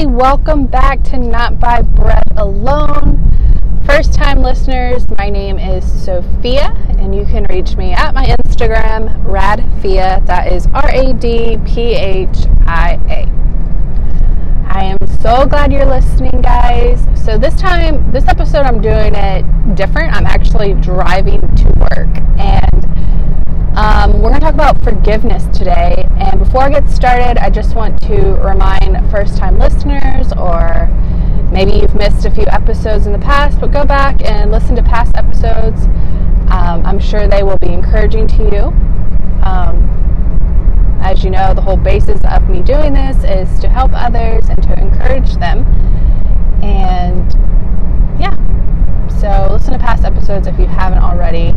Hey, welcome back to Not by Bread Alone. First time listeners, my name is Sophia, and you can reach me at my Instagram, Radphia. That is R A D P H I A. I am so glad you're listening, guys. So, this time, this episode, I'm doing it different. I'm actually driving to work, and um, we're going to talk about forgiveness today. And before I get started, I just want to remind first time listeners, or maybe you've missed a few episodes in the past, but go back and listen to past episodes. Um, I'm sure they will be encouraging to you. Um, as you know, the whole basis of me doing this is to help others and to encourage them. And yeah, so listen to past episodes if you haven't already.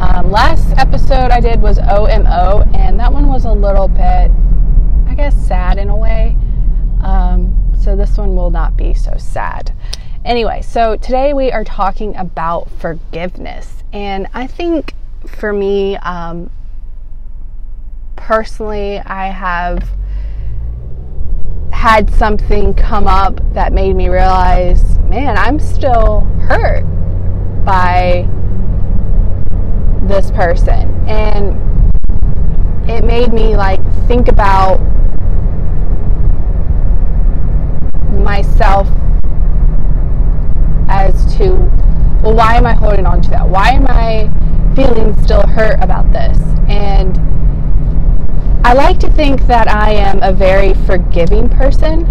Um, last episode I did was OMO, and that one was a little bit, I guess, sad in a way. Um, so this one will not be so sad. Anyway, so today we are talking about forgiveness, and I think for me, um, personally, I have had something come up that made me realize, man, I'm still hurt by this person. And it made me like think about myself as to, well, why am I holding on to that? Why am I feeling still hurt about this? And I like to think that I am a very forgiving person.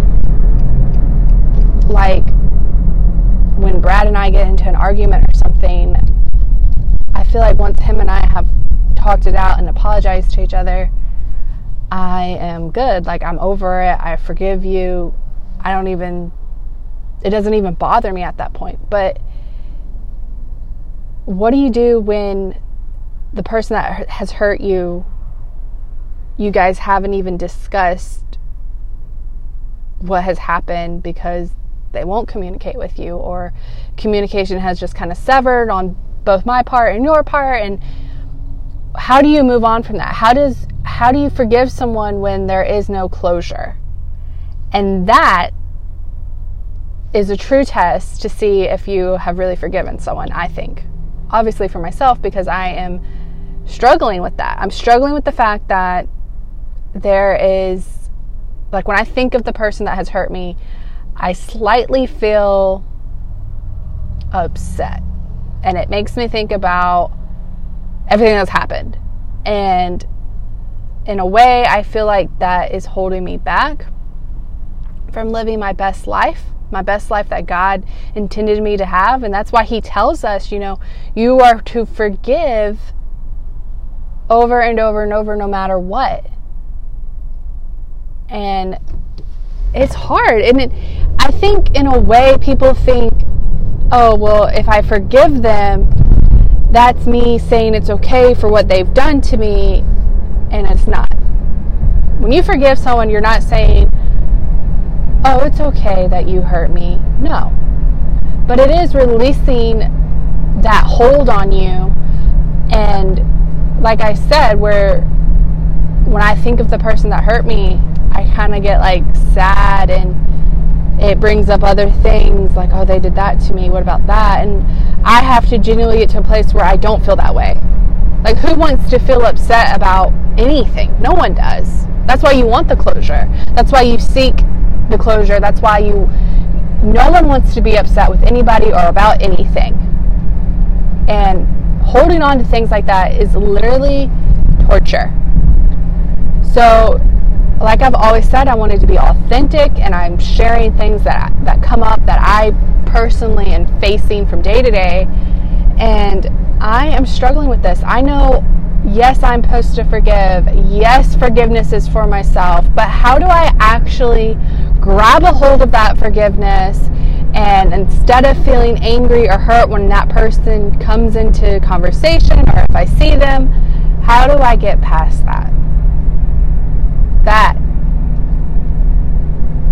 Like when Brad and I get into an argument or something, feel like once him and I have talked it out and apologized to each other, I am good. Like I'm over it. I forgive you. I don't even it doesn't even bother me at that point. But what do you do when the person that has hurt you you guys haven't even discussed what has happened because they won't communicate with you or communication has just kind of severed on both my part and your part and how do you move on from that? How does how do you forgive someone when there is no closure? And that is a true test to see if you have really forgiven someone i think. Obviously for myself because i am struggling with that. I'm struggling with the fact that there is like when i think of the person that has hurt me i slightly feel upset and it makes me think about everything that's happened. And in a way, I feel like that is holding me back from living my best life, my best life that God intended me to have. And that's why He tells us, you know, you are to forgive over and over and over, no matter what. And it's hard. And it, I think, in a way, people think, oh, well, if I forgive them, that's me saying it's okay for what they've done to me, and it's not. When you forgive someone, you're not saying, oh, it's okay that you hurt me. No. But it is releasing that hold on you. And like I said, where when I think of the person that hurt me, I kind of get like sad and it brings up other things like, oh, they did that to me. What about that? And I have to genuinely get to a place where I don't feel that way. Like, who wants to feel upset about anything? No one does. That's why you want the closure. That's why you seek the closure. That's why you, no one wants to be upset with anybody or about anything. And holding on to things like that is literally torture. So, like I've always said, I wanted to be authentic and I'm sharing things that, that come up that I personally am facing from day to day. And I am struggling with this. I know, yes, I'm supposed to forgive. Yes, forgiveness is for myself. But how do I actually grab a hold of that forgiveness and instead of feeling angry or hurt when that person comes into conversation or if I see them, how do I get past that? That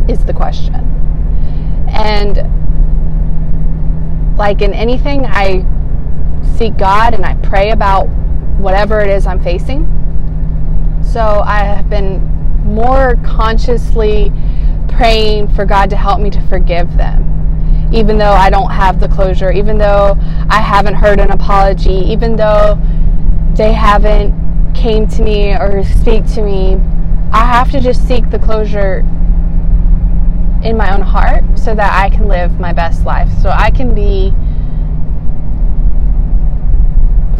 is the question. And like in anything, I seek God and I pray about whatever it is I'm facing. So I have been more consciously praying for God to help me to forgive them. Even though I don't have the closure, even though I haven't heard an apology, even though they haven't came to me or speak to me, I have to just seek the closure in my own heart so that I can live my best life. So I can be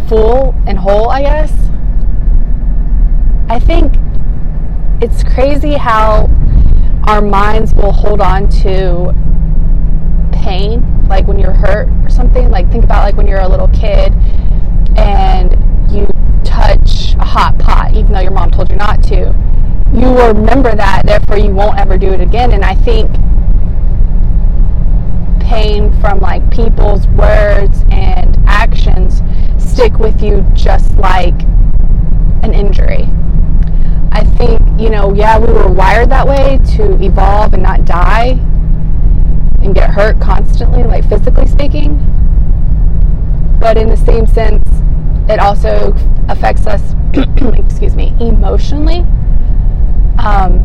full and whole, I guess. I think it's crazy how our minds will hold on to pain, like when you're hurt or something. Like, think about like when you're a little kid and you touch a hot pot, even though your mom told you not to. You will remember that, therefore, you won't ever do it again. And I think pain from like people's words and actions stick with you just like an injury. I think, you know, yeah, we were wired that way to evolve and not die and get hurt constantly, like physically speaking. But in the same sense, it also affects us, excuse me, emotionally. Um,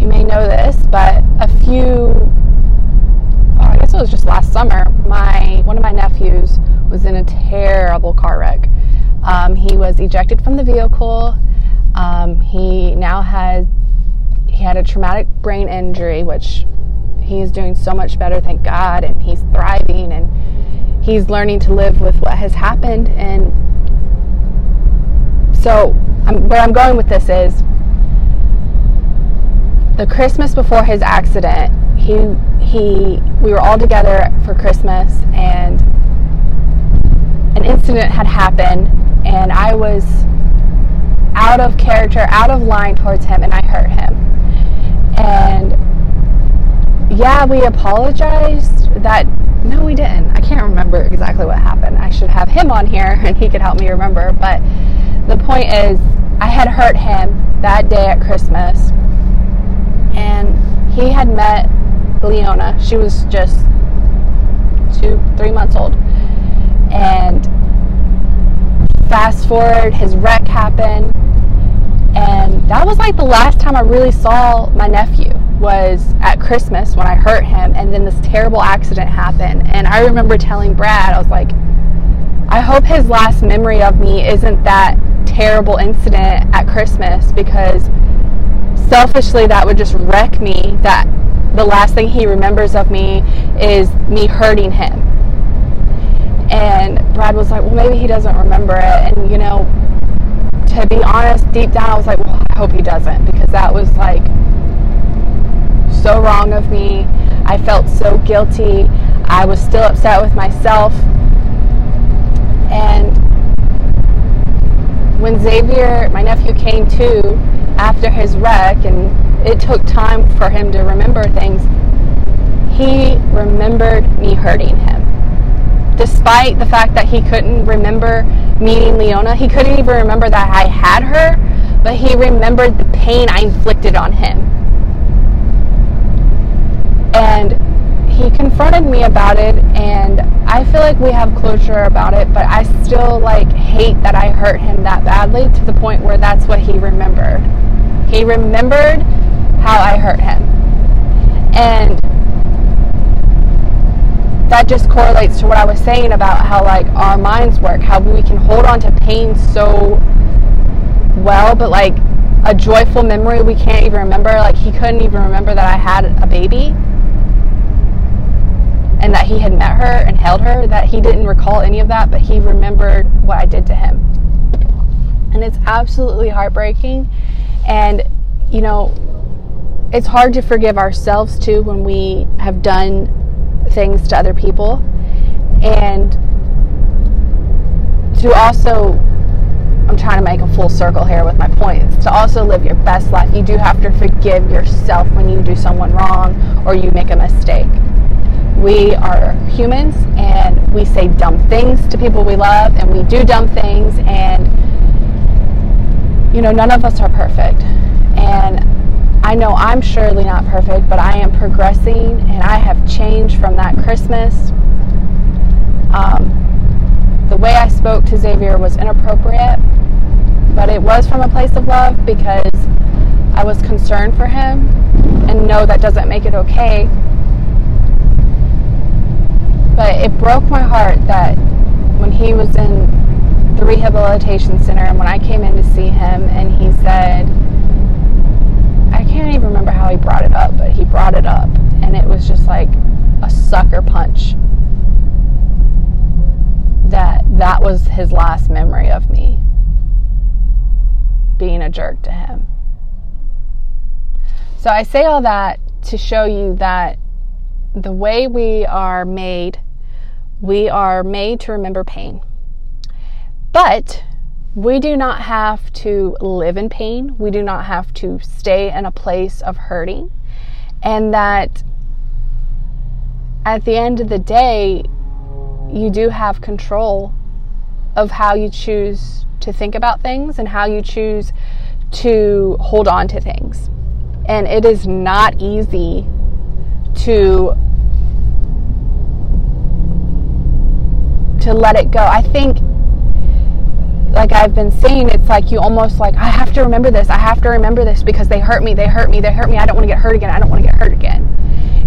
you may know this, but a few, oh, I guess it was just last summer, my one of my nephews was in a terrible car wreck um, he was ejected from the vehicle. Um, he now has he had a traumatic brain injury, which he's doing so much better, thank God, and he's thriving and he's learning to live with what has happened. And so, I'm, where I'm going with this is the Christmas before his accident. He he we were all together for Christmas and an incident had happened and I was out of character, out of line towards him, and I hurt him. And yeah, we apologized. That no, we didn't. I can't remember exactly what happened. I should have him on here and he could help me remember. But the point is, I had hurt him that day at Christmas, and he had met Leona. She was just two, three months old, and fast forward, his wreck happened, and that was like the last time I really saw my nephew was at Christmas when I hurt him, and then this terrible accident happened. And I remember telling Brad, I was like, I hope his last memory of me isn't that terrible incident at Christmas because selfishly that would just wreck me. That the last thing he remembers of me is me hurting him and Brad was like, well, maybe he doesn't remember it. And, you know, to be honest, deep down, I was like, well, I hope he doesn't because that was like so wrong of me. I felt so guilty. I was still upset with myself. And when Xavier, my nephew, came to after his wreck, and it took time for him to remember things, he remembered me hurting him despite the fact that he couldn't remember meeting Leona. He couldn't even remember that I had her, but he remembered the pain I inflicted on him. And he confronted me about it and I feel like we have closure about it, but I still like hate that I hurt him that badly to the point where that's what he remembered. He remembered how I hurt him. And that just correlates to what I was saying about how like our minds work, how we can hold on to pain so well, but like a joyful memory we can't even remember. Like he couldn't even remember that I had a baby and that he had met her and held her, that he didn't recall any of that, but he remembered what I did to him. And it's absolutely heartbreaking. And, you know, it's hard to forgive ourselves too when we have done things to other people and to also I'm trying to make a full circle here with my points. To also live your best life, you do have to forgive yourself when you do someone wrong or you make a mistake. We are humans and we say dumb things to people we love and we do dumb things and you know, none of us are perfect. And I know I'm surely not perfect, but I am progressing and I have changed from that Christmas. Um, the way I spoke to Xavier was inappropriate, but it was from a place of love because I was concerned for him. And no, that doesn't make it okay. But it broke my heart that when he was in the rehabilitation center and when I came in to see him and he said, I can't even remember how he brought it up, but he brought it up and it was just like a sucker punch that that was his last memory of me being a jerk to him. So I say all that to show you that the way we are made, we are made to remember pain. But we do not have to live in pain. We do not have to stay in a place of hurting. And that at the end of the day, you do have control of how you choose to think about things and how you choose to hold on to things. And it is not easy to to let it go. I think like I've been saying, it's like you almost like I have to remember this. I have to remember this because they hurt me. They hurt me. They hurt me. I don't want to get hurt again. I don't want to get hurt again.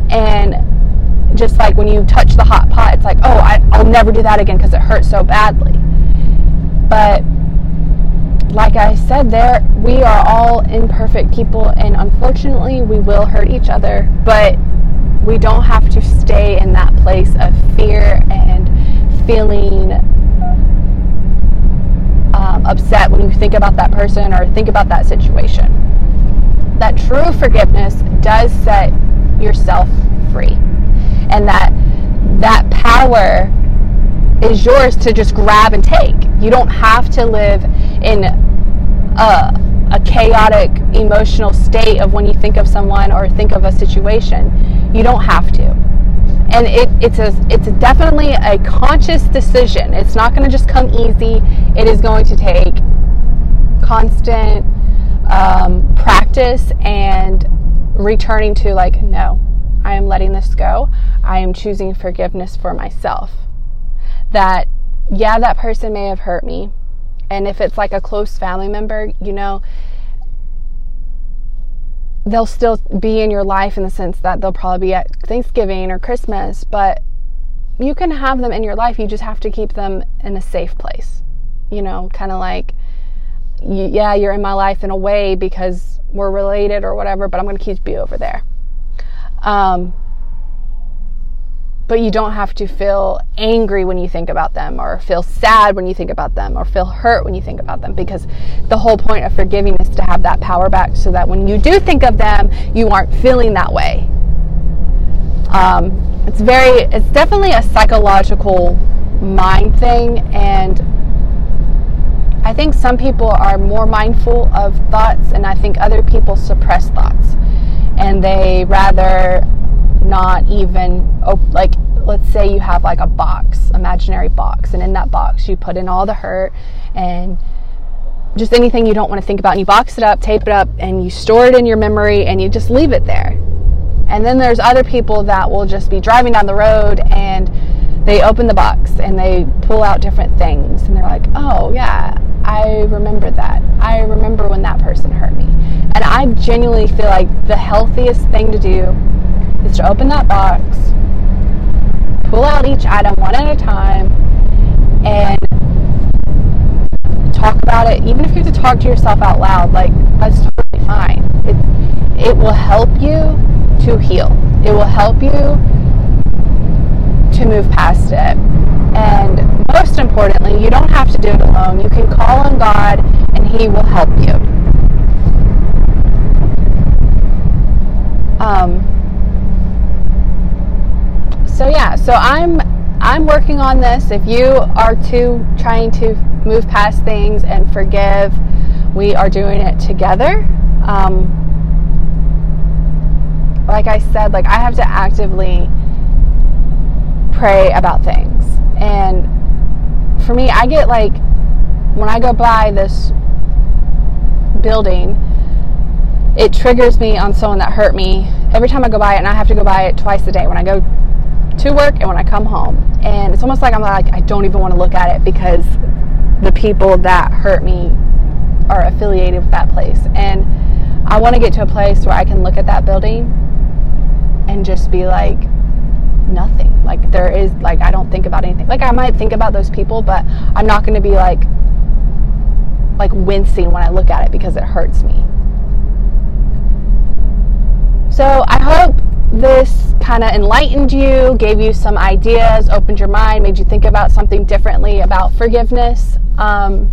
And just like when you touch the hot pot, it's like, oh, I, I'll never do that again because it hurts so badly. But like I said, there we are all imperfect people, and unfortunately, we will hurt each other. But we don't have to stay in that place of fear and feeling um, upset when you think about that person or think about that situation. That true forgiveness does set yourself free and that that power is yours to just grab and take. You don't have to live in a, a chaotic emotional state of when you think of someone or think of a situation. You don't have to. And it, it's a it's definitely a conscious decision. It's not going to just come easy. It is going to take constant um, practice and returning to like no I am letting this go. I am choosing forgiveness for myself. That, yeah, that person may have hurt me. And if it's like a close family member, you know, they'll still be in your life in the sense that they'll probably be at Thanksgiving or Christmas, but you can have them in your life. You just have to keep them in a safe place. You know, kind of like, yeah, you're in my life in a way because we're related or whatever, but I'm going to keep you over there. Um, but you don't have to feel angry when you think about them or feel sad when you think about them or feel hurt when you think about them because the whole point of forgiving is to have that power back so that when you do think of them you aren't feeling that way. Um, it's very it's definitely a psychological mind thing and i think some people are more mindful of thoughts and i think other people suppress thoughts. And they rather not even like let's say you have like a box imaginary box and in that box you put in all the hurt and just anything you don't want to think about and you box it up tape it up and you store it in your memory and you just leave it there. And then there's other people that will just be driving down the road and they open the box and they pull out different things and they're like oh yeah i remember that. I remember when that person hurt me. And I genuinely feel like the healthiest thing to do is to open that box, pull out each item one at a time, and talk about it. Even if you have to talk to yourself out loud, like that's totally fine. It, it will help you to heal. It will help you to move past it. And most importantly, you don't have to do it alone. You can call on God and He will help you. Um, so yeah, so I'm I'm working on this. If you are too trying to move past things and forgive, we are doing it together. Um, like I said, like I have to actively pray about things. And for me, I get like when I go by this building, it triggers me on someone that hurt me every time I go by it, and I have to go by it twice a day when I go to work and when I come home. And it's almost like I'm like, I don't even want to look at it because the people that hurt me are affiliated with that place. And I want to get to a place where I can look at that building and just be like, nothing. Like, there is, like, I don't think about anything. Like, I might think about those people, but I'm not going to be like, like wincing when I look at it because it hurts me. So, I hope this kind of enlightened you, gave you some ideas, opened your mind, made you think about something differently about forgiveness. Um,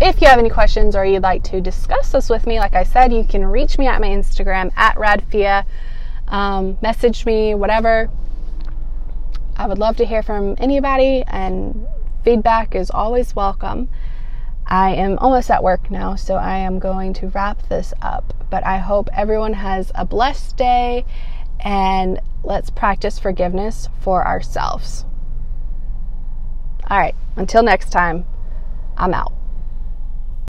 if you have any questions or you'd like to discuss this with me, like I said, you can reach me at my Instagram at radphia, um, message me, whatever. I would love to hear from anybody, and feedback is always welcome. I am almost at work now, so I am going to wrap this up. But I hope everyone has a blessed day and let's practice forgiveness for ourselves. All right, until next time, I'm out.